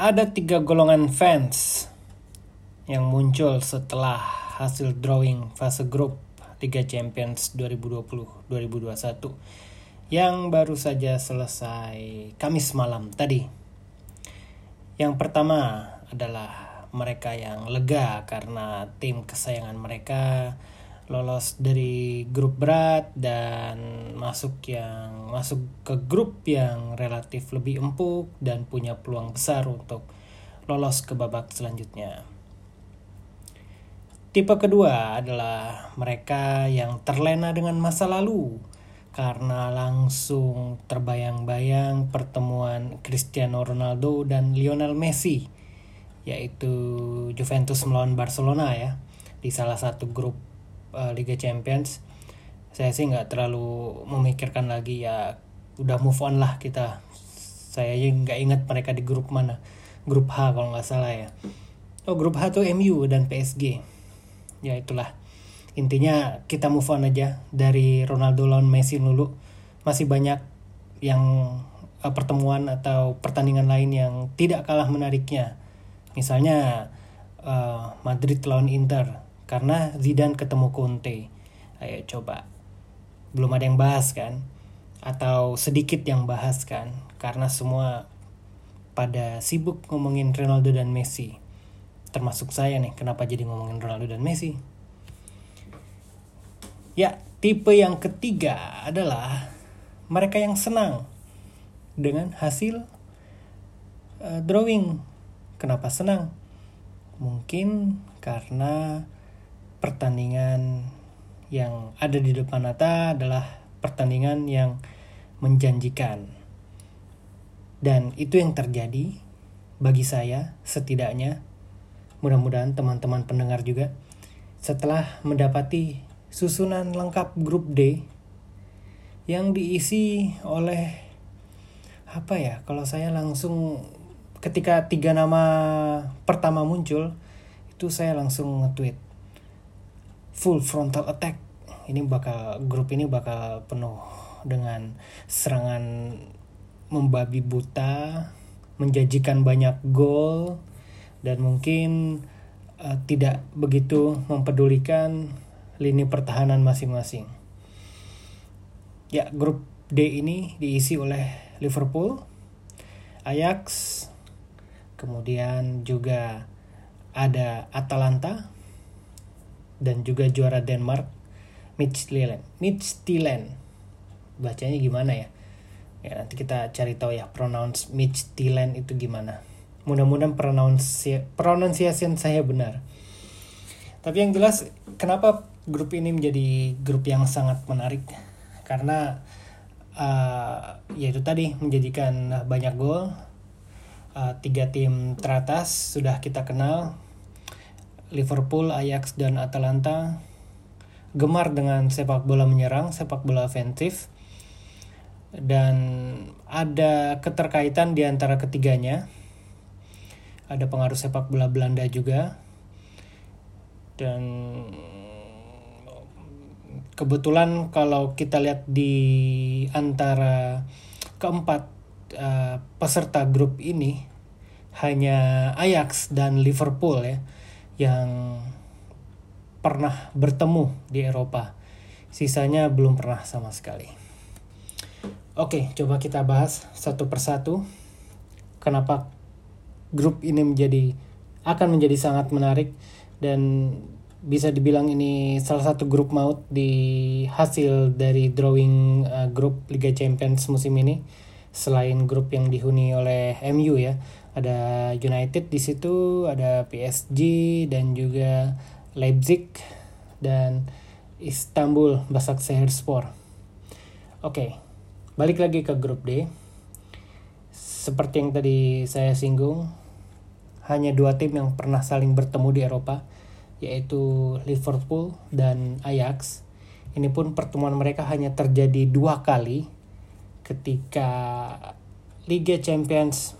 ada tiga golongan fans yang muncul setelah hasil drawing fase grup Liga Champions 2020-2021 yang baru saja selesai Kamis malam tadi. Yang pertama adalah mereka yang lega karena tim kesayangan mereka lolos dari grup berat dan masuk yang masuk ke grup yang relatif lebih empuk dan punya peluang besar untuk lolos ke babak selanjutnya. Tipe kedua adalah mereka yang terlena dengan masa lalu karena langsung terbayang-bayang pertemuan Cristiano Ronaldo dan Lionel Messi yaitu Juventus melawan Barcelona ya di salah satu grup uh, Liga Champions saya sih nggak terlalu memikirkan lagi ya udah move on lah kita. Saya aja nggak ingat mereka di grup mana grup H kalau nggak salah ya. Oh grup H tuh MU dan PSG ya itulah. Intinya kita move on aja dari Ronaldo lawan Messi dulu. Masih banyak yang uh, pertemuan atau pertandingan lain yang tidak kalah menariknya. Misalnya uh, Madrid lawan Inter karena Zidane ketemu Conte. Ayo coba. Belum ada yang bahas kan? Atau sedikit yang bahas kan? Karena semua pada sibuk ngomongin Ronaldo dan Messi. Termasuk saya nih, kenapa jadi ngomongin Ronaldo dan Messi? Ya, tipe yang ketiga adalah mereka yang senang dengan hasil uh, drawing. Kenapa senang? Mungkin karena pertandingan yang ada di depan mata adalah pertandingan yang menjanjikan. Dan itu yang terjadi bagi saya setidaknya. Mudah-mudahan teman-teman pendengar juga setelah mendapati susunan lengkap grup D yang diisi oleh apa ya kalau saya langsung ketika tiga nama pertama muncul itu saya langsung nge-tweet full frontal attack ini bakal grup ini bakal penuh dengan serangan membabi buta menjanjikan banyak gol dan mungkin uh, tidak begitu mempedulikan lini pertahanan masing-masing. Ya, grup D ini diisi oleh Liverpool, Ajax, kemudian juga ada Atalanta, dan juga juara Denmark Midtjylland. Midtjylland. Bacanya gimana ya? Ya nanti kita cari tahu ya pronounce Midtjylland itu gimana. Mudah-mudahan pronunsi pronunciation saya benar. Tapi yang jelas kenapa grup ini menjadi grup yang sangat menarik? Karena uh, ya itu tadi menjadikan banyak gol. Uh, tiga tim teratas sudah kita kenal Liverpool, Ajax, dan Atalanta gemar dengan sepak bola menyerang, sepak bola ofensif, dan ada keterkaitan di antara ketiganya. Ada pengaruh sepak bola Belanda juga, dan kebetulan kalau kita lihat di antara keempat uh, peserta grup ini hanya Ajax dan Liverpool ya yang pernah bertemu di Eropa. Sisanya belum pernah sama sekali. Oke, coba kita bahas satu persatu. Kenapa grup ini menjadi akan menjadi sangat menarik dan bisa dibilang ini salah satu grup maut di hasil dari drawing uh, grup Liga Champions musim ini selain grup yang dihuni oleh MU ya ada United di situ, ada PSG dan juga Leipzig dan Istanbul Basaksehirspor. Oke, balik lagi ke grup D. Seperti yang tadi saya singgung, hanya dua tim yang pernah saling bertemu di Eropa, yaitu Liverpool dan Ajax. Ini pun pertemuan mereka hanya terjadi dua kali ketika Liga Champions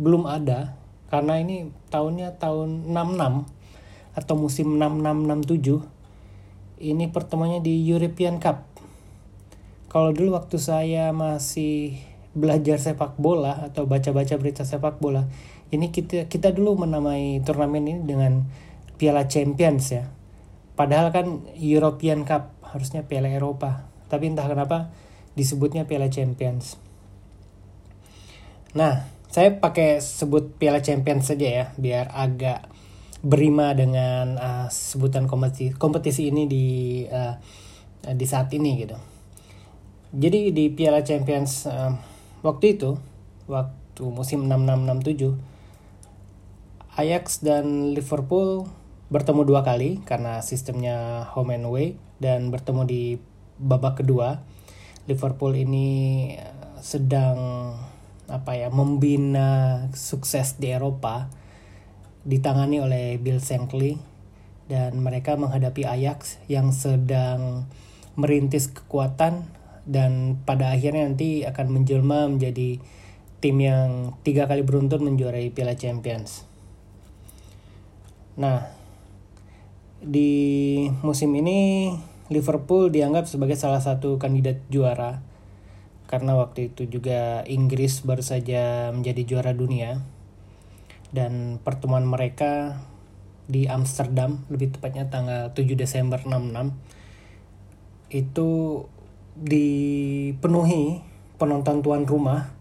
belum ada karena ini tahunnya tahun 66 atau musim 6667 ini pertemuannya di European Cup kalau dulu waktu saya masih belajar sepak bola atau baca-baca berita sepak bola, ini kita kita dulu menamai turnamen ini dengan Piala Champions ya. Padahal kan European Cup harusnya Piala Eropa, tapi entah kenapa disebutnya Piala Champions. Nah, saya pakai sebut Piala Champions saja ya, biar agak berima dengan uh, sebutan kompetisi kompetisi ini di uh, di saat ini gitu. Jadi di Piala Champions uh, waktu itu, waktu musim 6667 Ajax dan Liverpool bertemu dua kali karena sistemnya home and away dan bertemu di babak kedua. Liverpool ini sedang apa ya membina sukses di Eropa ditangani oleh Bill Shankly dan mereka menghadapi Ajax yang sedang merintis kekuatan dan pada akhirnya nanti akan menjelma menjadi tim yang tiga kali beruntun menjuarai Piala Champions. Nah, di musim ini Liverpool dianggap sebagai salah satu kandidat juara karena waktu itu juga Inggris baru saja menjadi juara dunia dan pertemuan mereka di Amsterdam lebih tepatnya tanggal 7 Desember 66 itu dipenuhi penonton tuan rumah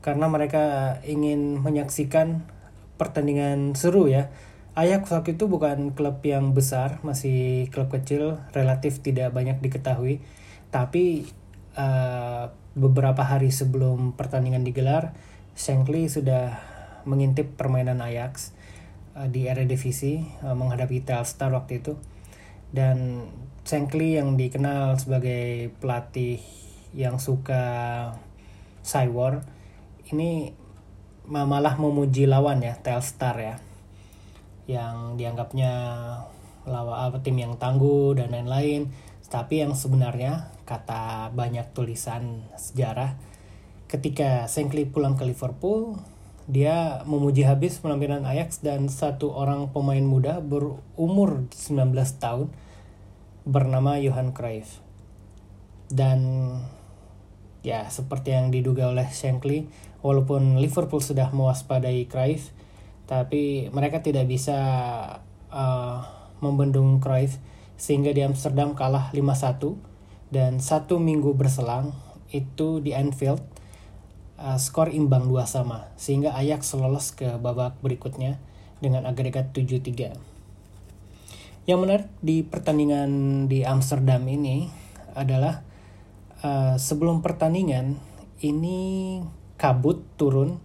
karena mereka ingin menyaksikan pertandingan seru ya. Ajax waktu itu bukan klub yang besar, masih klub kecil, relatif tidak banyak diketahui. Tapi uh, beberapa hari sebelum pertandingan digelar, Shankly sudah mengintip permainan Ajax uh, di Eredivisie uh, menghadapi Telstar waktu itu. Dan Shankly yang dikenal sebagai pelatih yang suka cywar ini malah memuji lawan ya Telstar ya yang dianggapnya lawan apa tim yang tangguh dan lain-lain tapi yang sebenarnya kata banyak tulisan sejarah ketika Shankly pulang ke Liverpool dia memuji habis penampilan Ajax dan satu orang pemain muda berumur 19 tahun bernama Johan Cruyff. Dan ya seperti yang diduga oleh Shankly, walaupun Liverpool sudah mewaspadai Cruyff, tapi mereka tidak bisa uh, membendung Cruyff sehingga di Amsterdam kalah 5-1 dan satu minggu berselang itu di Anfield uh, skor imbang dua sama sehingga Ajax lolos ke babak berikutnya dengan agregat 7-3. Yang menarik di pertandingan di Amsterdam ini adalah uh, sebelum pertandingan ini kabut turun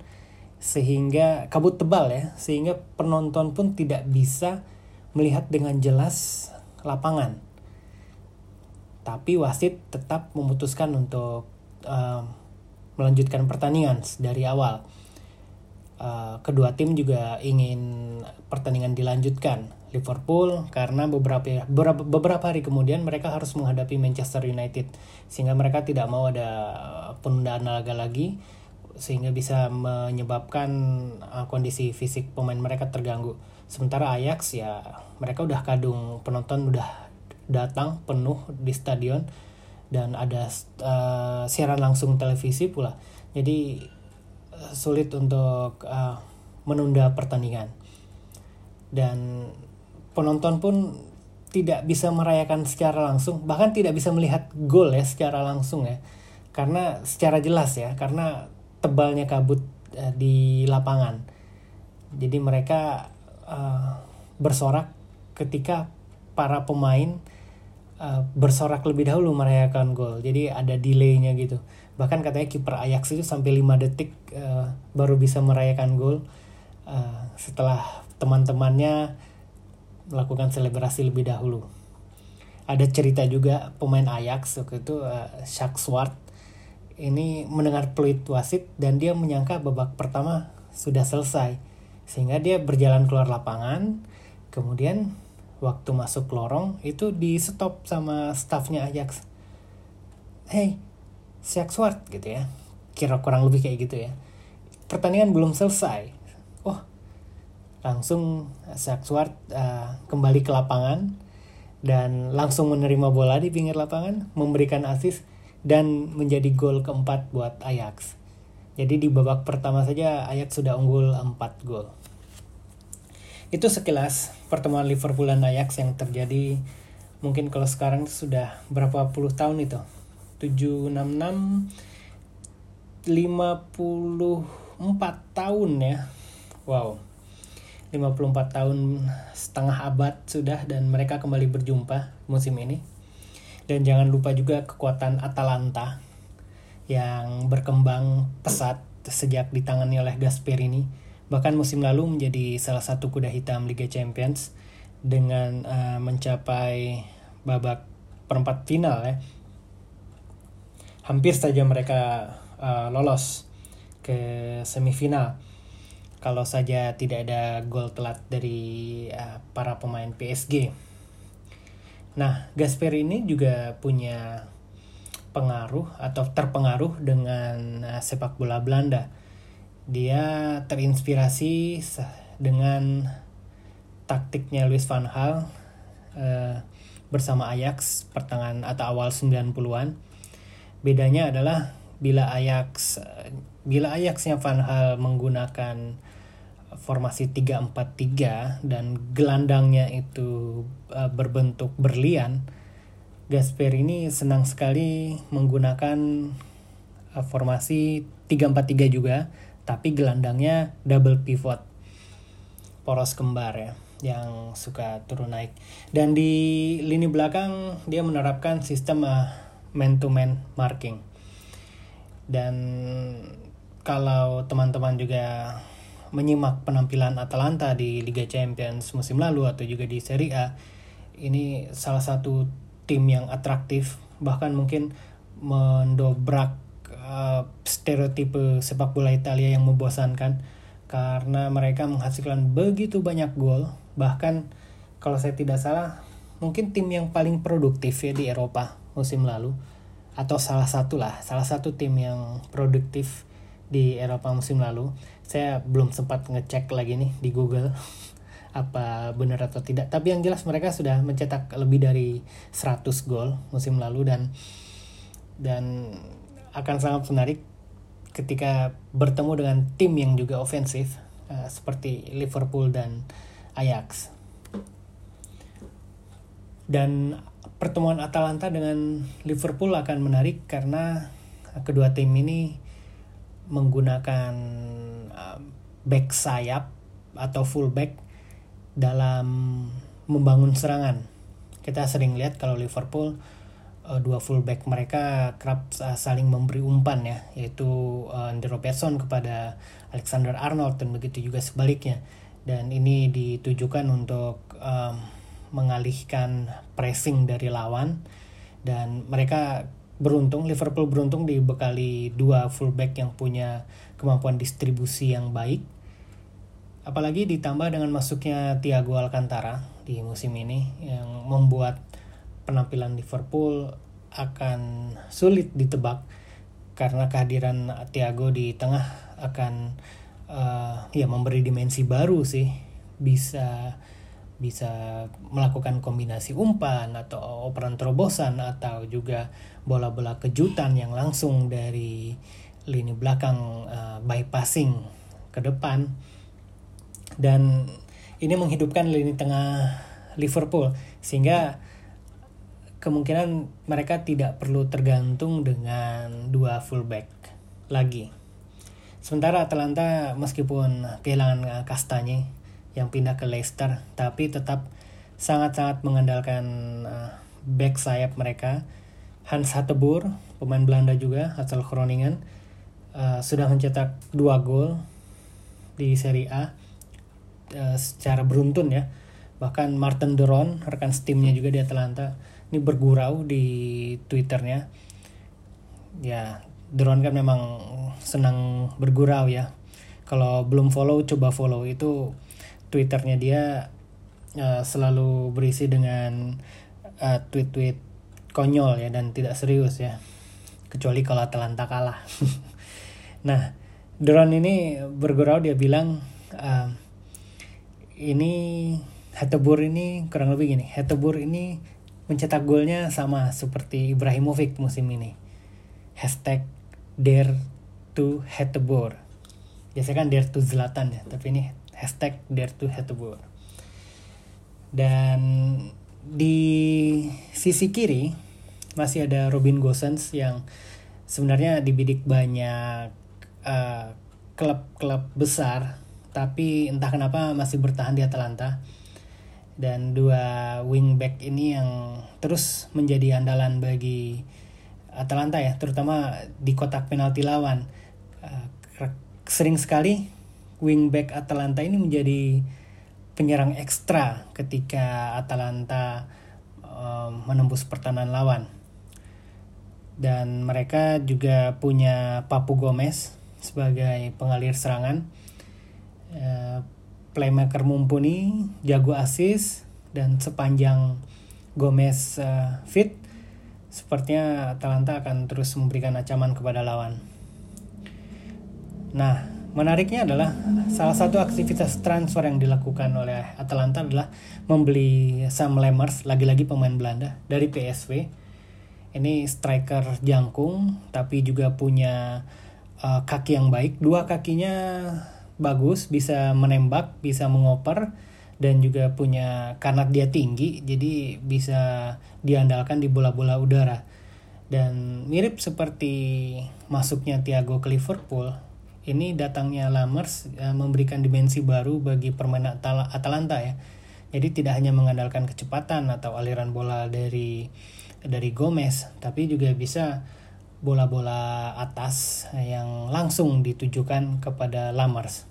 sehingga kabut tebal ya sehingga penonton pun tidak bisa melihat dengan jelas lapangan. Tapi wasit tetap memutuskan untuk uh, melanjutkan pertandingan dari awal. Uh, kedua tim juga ingin pertandingan dilanjutkan. Liverpool karena beberapa beberapa, hari kemudian mereka harus menghadapi Manchester United sehingga mereka tidak mau ada penundaan laga lagi sehingga bisa menyebabkan uh, kondisi fisik pemain mereka terganggu. Sementara Ajax ya mereka udah kadung penonton udah datang penuh di stadion dan ada uh, siaran langsung televisi pula. Jadi uh, sulit untuk uh, menunda pertandingan. Dan penonton pun tidak bisa merayakan secara langsung bahkan tidak bisa melihat gol ya secara langsung ya. Karena secara jelas ya karena tebalnya kabut uh, di lapangan. Jadi mereka uh, bersorak ketika para pemain uh, bersorak lebih dahulu merayakan gol. Jadi ada delaynya gitu. Bahkan katanya kiper Ajax itu sampai 5 detik uh, baru bisa merayakan gol uh, setelah teman-temannya melakukan selebrasi lebih dahulu. Ada cerita juga pemain Ajax waktu itu uh, Shaq Swart ini mendengar peluit wasit dan dia menyangka babak pertama sudah selesai sehingga dia berjalan keluar lapangan kemudian waktu masuk lorong itu di stop sama staffnya Ajax. Hey Siak Swart gitu ya. Kira kurang lebih kayak gitu ya. Pertandingan belum selesai. Oh langsung Siak Swart uh, kembali ke lapangan dan langsung menerima bola di pinggir lapangan memberikan asis dan menjadi gol keempat buat Ajax. Jadi di babak pertama saja Ajax sudah unggul 4 gol. Itu sekilas pertemuan Liverpool dan Ajax yang terjadi mungkin kalau sekarang sudah berapa puluh tahun itu? 766 54 tahun ya. Wow. 54 tahun setengah abad sudah dan mereka kembali berjumpa musim ini. Dan jangan lupa juga kekuatan Atalanta yang berkembang pesat sejak ditangani oleh Gasperini bahkan musim lalu menjadi salah satu kuda hitam Liga Champions dengan uh, mencapai babak perempat final ya hampir saja mereka uh, lolos ke semifinal kalau saja tidak ada gol telat dari uh, para pemain PSG. Nah, Gasper ini juga punya pengaruh atau terpengaruh dengan uh, sepak bola Belanda. Dia terinspirasi dengan taktiknya Louis van Gaal uh, bersama Ajax pertengahan atau awal 90-an. Bedanya adalah bila Ajax bila Ajaxnya Van Gaal menggunakan formasi 3-4-3 dan gelandangnya itu uh, berbentuk berlian, Gasper ini senang sekali menggunakan uh, formasi 3-4-3 juga, tapi gelandangnya double pivot. Poros kembar ya yang suka turun naik. Dan di lini belakang dia menerapkan sistem uh, man to man marking. Dan kalau teman-teman juga menyimak penampilan Atalanta di Liga Champions musim lalu atau juga di Serie A, ini salah satu tim yang atraktif bahkan mungkin mendobrak uh, stereotipe sepak bola Italia yang membosankan karena mereka menghasilkan begitu banyak gol. Bahkan kalau saya tidak salah mungkin tim yang paling produktif ya di Eropa musim lalu atau salah satu lah salah satu tim yang produktif di Eropa musim lalu. Saya belum sempat ngecek lagi nih di Google apa benar atau tidak. Tapi yang jelas mereka sudah mencetak lebih dari 100 gol musim lalu dan dan akan sangat menarik ketika bertemu dengan tim yang juga ofensif uh, seperti Liverpool dan Ajax. Dan pertemuan Atalanta dengan Liverpool akan menarik karena kedua tim ini menggunakan uh, back sayap atau full back dalam membangun serangan. Kita sering lihat kalau Liverpool dua fullback mereka kerap uh, saling memberi umpan ya, yaitu uh, Andy Robertson kepada Alexander Arnold dan begitu juga sebaliknya. Dan ini ditujukan untuk um, mengalihkan pressing dari lawan. Dan mereka beruntung Liverpool beruntung dibekali dua fullback yang punya kemampuan distribusi yang baik. Apalagi ditambah dengan masuknya Thiago Alcantara di musim ini yang membuat penampilan Liverpool akan sulit ditebak karena kehadiran Thiago di tengah akan uh, ya memberi dimensi baru sih. Bisa bisa melakukan kombinasi umpan atau operan terobosan atau juga bola-bola kejutan yang langsung dari lini belakang uh, bypassing ke depan. Dan ini menghidupkan lini tengah Liverpool sehingga kemungkinan mereka tidak perlu tergantung dengan dua fullback lagi. Sementara Atalanta meskipun kehilangan eh, kastanya yang pindah ke Leicester, tapi tetap sangat-sangat mengandalkan uh, back sayap mereka. Hans Hatteboer, pemain Belanda juga asal Groningen, uh, sudah mencetak dua gol di Serie A secara beruntun ya. Bahkan Martin Deron, rekan timnya juga di Atalanta, ini bergurau di Twitternya. Ya, Drone kan memang senang bergurau ya. Kalau belum follow coba follow itu Twitternya dia uh, selalu berisi dengan uh, tweet-tweet konyol ya dan tidak serius ya. Kecuali kalau Atalanta kalah. nah, Drone ini bergurau dia bilang uh, ini Hatebur ini kurang lebih gini. Hatebur ini mencetak golnya sama seperti Ibrahimovic musim ini. Hashtag dare to Hetebor. Biasanya kan Dare to Zlatan ya, tapi ini hashtag Dare to Hetebor. Dan di sisi kiri masih ada Robin Gosens yang sebenarnya dibidik banyak klub klub-klub besar, tapi entah kenapa masih bertahan di Atalanta. Dan dua wingback ini yang terus menjadi andalan bagi Atalanta ya, terutama di kotak penalti lawan. Uh, sering sekali wingback Atalanta ini menjadi penyerang ekstra ketika Atalanta uh, menembus pertahanan lawan. Dan mereka juga punya Papu Gomez sebagai pengalir serangan. Uh, playmaker mumpuni, jago asis, dan sepanjang Gomez uh, fit, sepertinya Atalanta akan terus memberikan ancaman kepada lawan. Nah, menariknya adalah salah satu aktivitas transfer yang dilakukan oleh Atalanta adalah membeli Sam Lemmers, lagi-lagi pemain Belanda dari PSV. Ini striker jangkung, tapi juga punya uh, kaki yang baik. Dua kakinya bagus, bisa menembak, bisa mengoper dan juga punya karena dia tinggi jadi bisa diandalkan di bola-bola udara. Dan mirip seperti masuknya Thiago ke Liverpool ini datangnya Lamers uh, memberikan dimensi baru bagi permainan Atal Atalanta ya. Jadi tidak hanya mengandalkan kecepatan atau aliran bola dari dari Gomez tapi juga bisa bola-bola atas yang langsung ditujukan kepada Lamers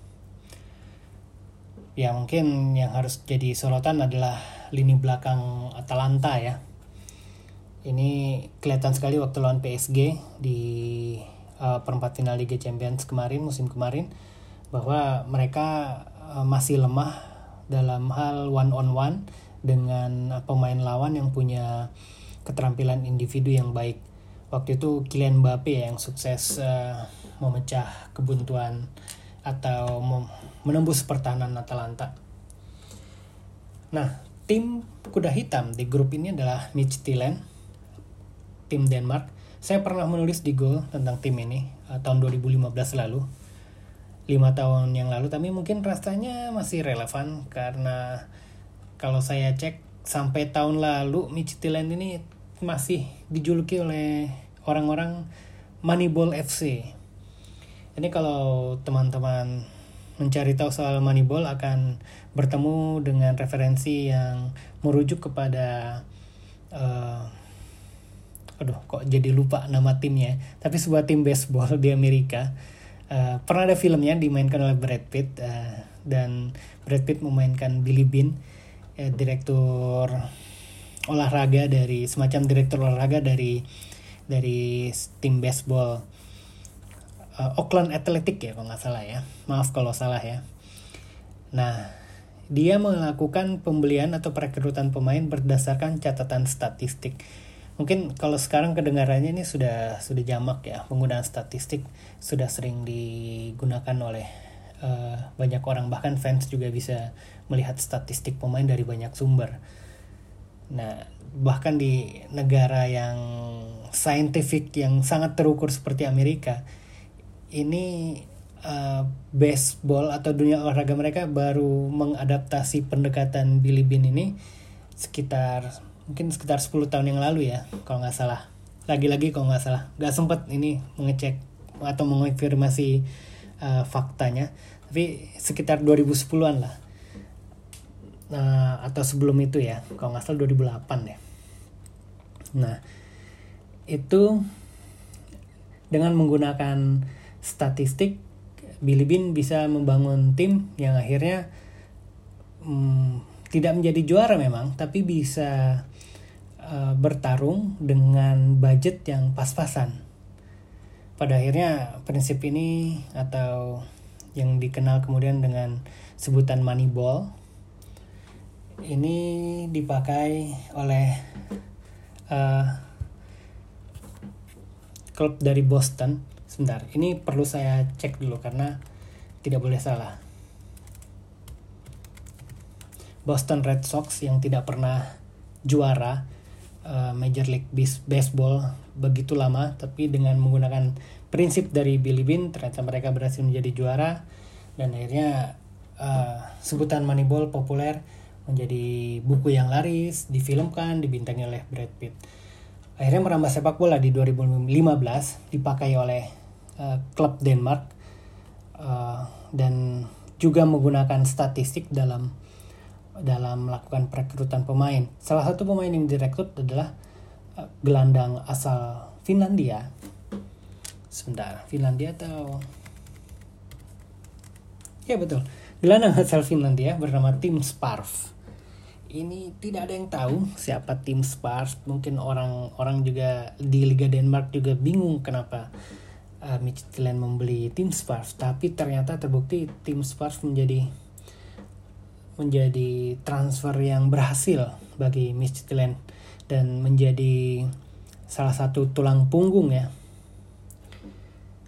ya mungkin yang harus jadi sorotan adalah lini belakang Atalanta ya. Ini kelihatan sekali waktu lawan PSG di uh, perempat final Liga Champions kemarin musim kemarin bahwa mereka uh, masih lemah dalam hal one on one dengan uh, pemain lawan yang punya keterampilan individu yang baik. Waktu itu Kylian Mbappe yang sukses uh, memecah kebuntuan atau menembus pertahanan Atalanta. Nah, tim kuda hitam di grup ini adalah Midtjylland, tim Denmark. Saya pernah menulis di Goal tentang tim ini uh, tahun 2015 lalu. 5 tahun yang lalu, tapi mungkin rasanya masih relevan karena kalau saya cek sampai tahun lalu Midtjylland ini masih dijuluki oleh orang-orang Moneyball FC. Ini kalau teman-teman mencari tahu soal Moneyball akan bertemu dengan referensi yang merujuk kepada uh, aduh kok jadi lupa nama timnya. Tapi sebuah tim baseball di Amerika uh, pernah ada filmnya dimainkan oleh Brad Pitt uh, dan Brad Pitt memainkan Billy Bean uh, direktur olahraga dari semacam direktur olahraga dari dari tim baseball uh, Auckland Athletic ya kalau nggak salah ya. Maaf kalau salah ya. Nah dia melakukan pembelian atau perekrutan pemain berdasarkan catatan statistik. Mungkin kalau sekarang kedengarannya ini sudah sudah jamak ya. Penggunaan statistik sudah sering digunakan oleh uh, banyak orang. Bahkan fans juga bisa melihat statistik pemain dari banyak sumber. Nah bahkan di negara yang scientific yang sangat terukur seperti Amerika ini uh, baseball atau dunia olahraga mereka baru mengadaptasi pendekatan Billy Bean ini sekitar mungkin sekitar 10 tahun yang lalu ya kalau nggak salah. Lagi-lagi kalau nggak salah. Nggak sempet ini mengecek atau mengonfirmasi uh, faktanya. Tapi sekitar 2010-an lah. Nah, atau sebelum itu ya kalau nggak salah 2008 ya. Nah itu dengan menggunakan statistik Billy Bean bisa membangun tim yang akhirnya hmm, tidak menjadi juara memang tapi bisa uh, bertarung dengan budget yang pas-pasan. Pada akhirnya prinsip ini atau yang dikenal kemudian dengan sebutan Moneyball ini dipakai oleh uh, klub dari Boston Sebentar, ini perlu saya cek dulu karena tidak boleh salah. Boston Red Sox yang tidak pernah juara uh, Major League Baseball begitu lama tapi dengan menggunakan prinsip dari Billy Bean ternyata mereka berhasil menjadi juara dan akhirnya uh, sebutan Moneyball populer menjadi buku yang laris difilmkan dibintangi oleh Brad Pitt akhirnya merambah sepak bola di 2015 dipakai oleh uh, klub Denmark uh, dan juga menggunakan statistik dalam dalam melakukan perekrutan pemain. Salah satu pemain yang direkrut adalah uh, gelandang asal Finlandia. Sebentar, Finlandia atau Ya betul. Gelandang asal Finlandia bernama Tim Sparf. Ini tidak ada yang tahu siapa Tim Sparf. Mungkin orang-orang juga di Liga Denmark juga bingung kenapa uh, Midtjylland membeli Tim Sparf. Tapi ternyata terbukti Tim Sparf menjadi menjadi transfer yang berhasil bagi Midtjylland dan menjadi salah satu tulang punggung ya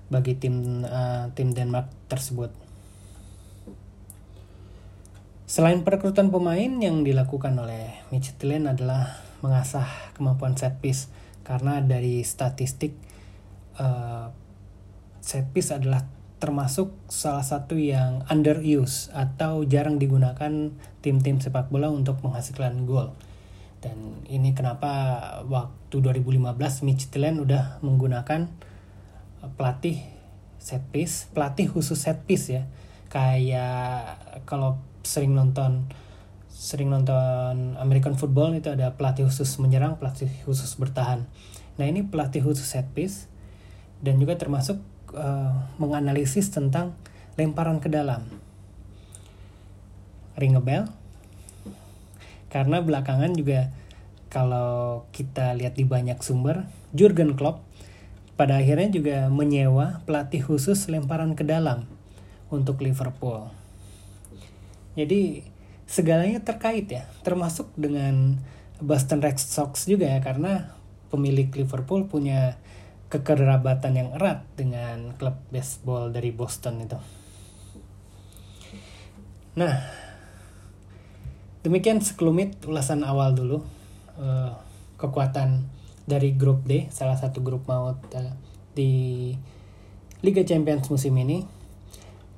bagi tim uh, tim Denmark tersebut. Selain perekrutan pemain yang dilakukan oleh Midtjylland adalah mengasah kemampuan set piece karena dari statistik uh, set piece adalah termasuk salah satu yang underuse atau jarang digunakan tim-tim sepak bola untuk menghasilkan gol. Dan ini kenapa waktu 2015 Midtjylland udah menggunakan pelatih set piece, pelatih khusus set piece ya. Kayak kalau sering nonton sering nonton American football itu ada pelatih khusus menyerang, pelatih khusus bertahan. Nah ini pelatih khusus set piece dan juga termasuk uh, menganalisis tentang lemparan ke dalam. Ring a bell? Karena belakangan juga kalau kita lihat di banyak sumber, Jurgen Klopp pada akhirnya juga menyewa pelatih khusus lemparan ke dalam untuk Liverpool. Jadi segalanya terkait ya, termasuk dengan Boston Red Sox juga ya karena pemilik Liverpool punya kekerabatan yang erat dengan klub baseball dari Boston itu. Nah, demikian sekelumit ulasan awal dulu uh, kekuatan dari grup D, salah satu grup maut uh, di Liga Champions musim ini.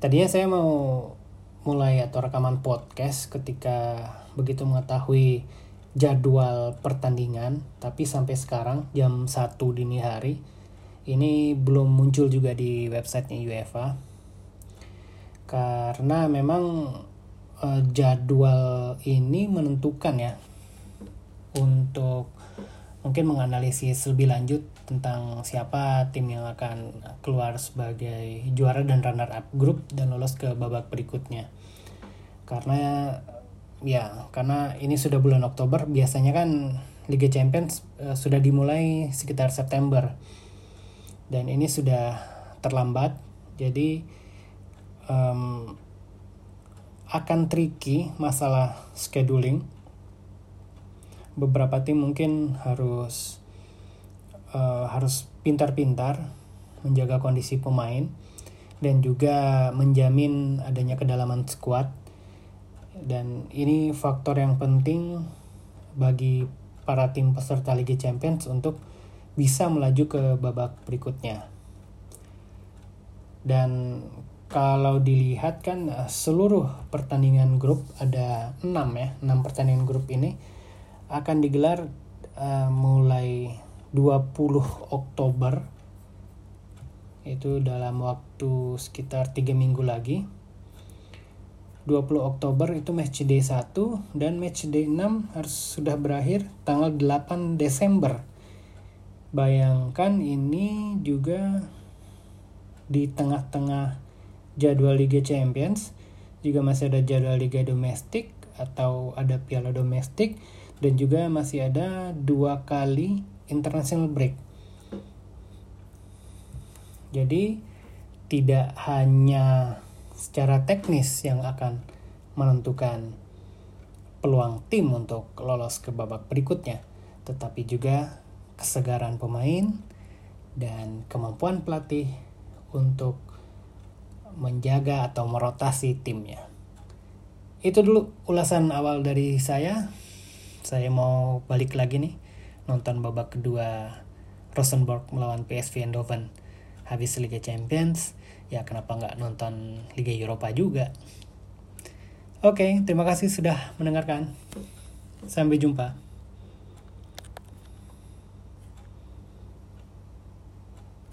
Tadinya saya mau mulai atau rekaman podcast ketika begitu mengetahui jadwal pertandingan tapi sampai sekarang jam 1 dini hari ini belum muncul juga di websitenya UEFA karena memang uh, jadwal ini menentukan ya untuk mungkin menganalisis lebih lanjut tentang siapa tim yang akan keluar sebagai juara dan runner up grup dan lolos ke babak berikutnya. Karena ya, karena ini sudah bulan Oktober, biasanya kan Liga Champions uh, sudah dimulai sekitar September. Dan ini sudah terlambat. Jadi um, akan tricky masalah scheduling. Beberapa tim mungkin harus uh, harus pintar-pintar menjaga kondisi pemain dan juga menjamin adanya kedalaman squad dan ini faktor yang penting bagi para tim peserta Liga Champions untuk bisa melaju ke babak berikutnya. Dan kalau dilihat kan eh, seluruh pertandingan grup ada 6 ya, 6 pertandingan grup ini akan digelar uh, mulai 20 Oktober itu dalam waktu sekitar 3 minggu lagi 20 Oktober itu match day 1 dan match day 6 harus sudah berakhir tanggal 8 Desember bayangkan ini juga di tengah-tengah jadwal Liga Champions juga masih ada jadwal Liga Domestik atau ada Piala Domestik dan juga masih ada dua kali international break. Jadi tidak hanya secara teknis yang akan menentukan peluang tim untuk lolos ke babak berikutnya, tetapi juga kesegaran pemain dan kemampuan pelatih untuk menjaga atau merotasi timnya. Itu dulu ulasan awal dari saya. Saya mau balik lagi nih nonton babak kedua Rosenborg melawan PSV Eindhoven habis Liga Champions ya kenapa nggak nonton Liga Eropa juga oke terima kasih sudah mendengarkan sampai jumpa